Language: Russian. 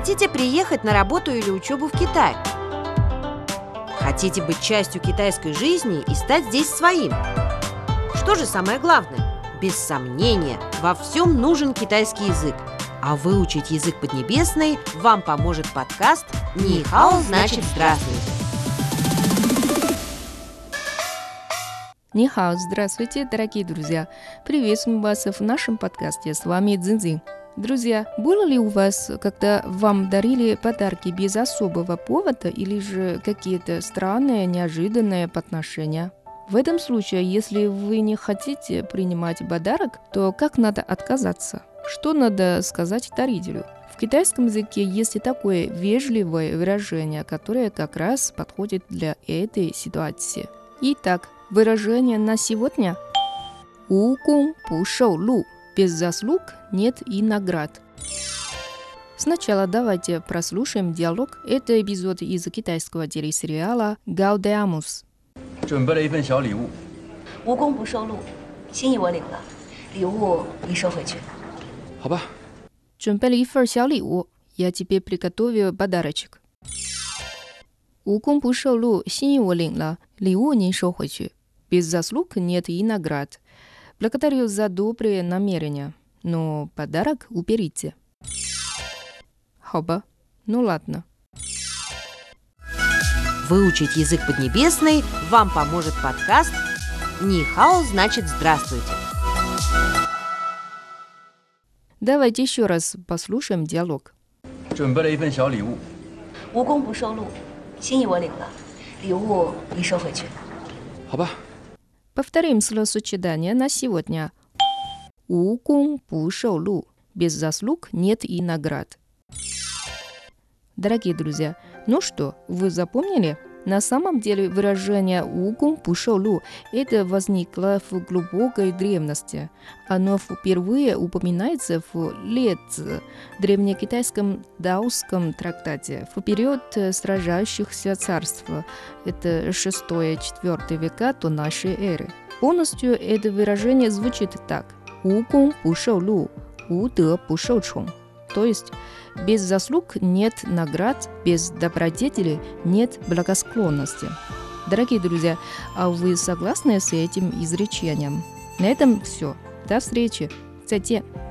Хотите приехать на работу или учебу в Китай? Хотите быть частью китайской жизни и стать здесь своим? Что же самое главное? Без сомнения, во всем нужен китайский язык. А выучить язык поднебесный вам поможет подкаст «Нихао значит здравствуйте». Нихао, здравствуйте, дорогие друзья! Приветствуем вас в нашем подкасте. С вами Цзиньцзинь. Друзья, было ли у вас, когда вам дарили подарки без особого повода или же какие-то странные, неожиданные подношения? В этом случае, если вы не хотите принимать подарок, то как надо отказаться? Что надо сказать дарителю? В китайском языке есть и такое вежливое выражение, которое как раз подходит для этой ситуации. Итак, выражение на сегодня – 无功不受禄 без заслуг нет и наград. Сначала давайте прослушаем диалог. Это эпизод из китайского телесериала «Гаудеамус». 准备了一份小礼物，无功不受禄，心意我领了，礼物你收回去。好吧。准备了一份小礼物，я тебе приготовил ну, Без заслуг нет и наград. Благодарю за добрые намерения, но подарок уберите. Хоба. Ну ладно. Выучить язык поднебесный вам поможет подкаст «Нихао значит здравствуйте». Давайте еще раз послушаем диалог. 准备了一份小礼物，无功不受禄，心意我领了，礼物你收回去。好吧？ Повторим словосочетание на сегодня. Укун пушоулу. Без заслуг нет и наград. Дорогие друзья, ну что, вы запомнили? На самом деле выражение «угум пушолу» это возникло в глубокой древности. Оно впервые упоминается в Лец, древнекитайском даосском трактате, в период сражающихся царств. Это 6-4 века до нашей эры. Полностью это выражение звучит так. «Угум пушолу, удэ пушочун». То есть без заслуг нет наград, без добродетели нет благосклонности. Дорогие друзья, а вы согласны с этим изречением? На этом все. До встречи. 再见。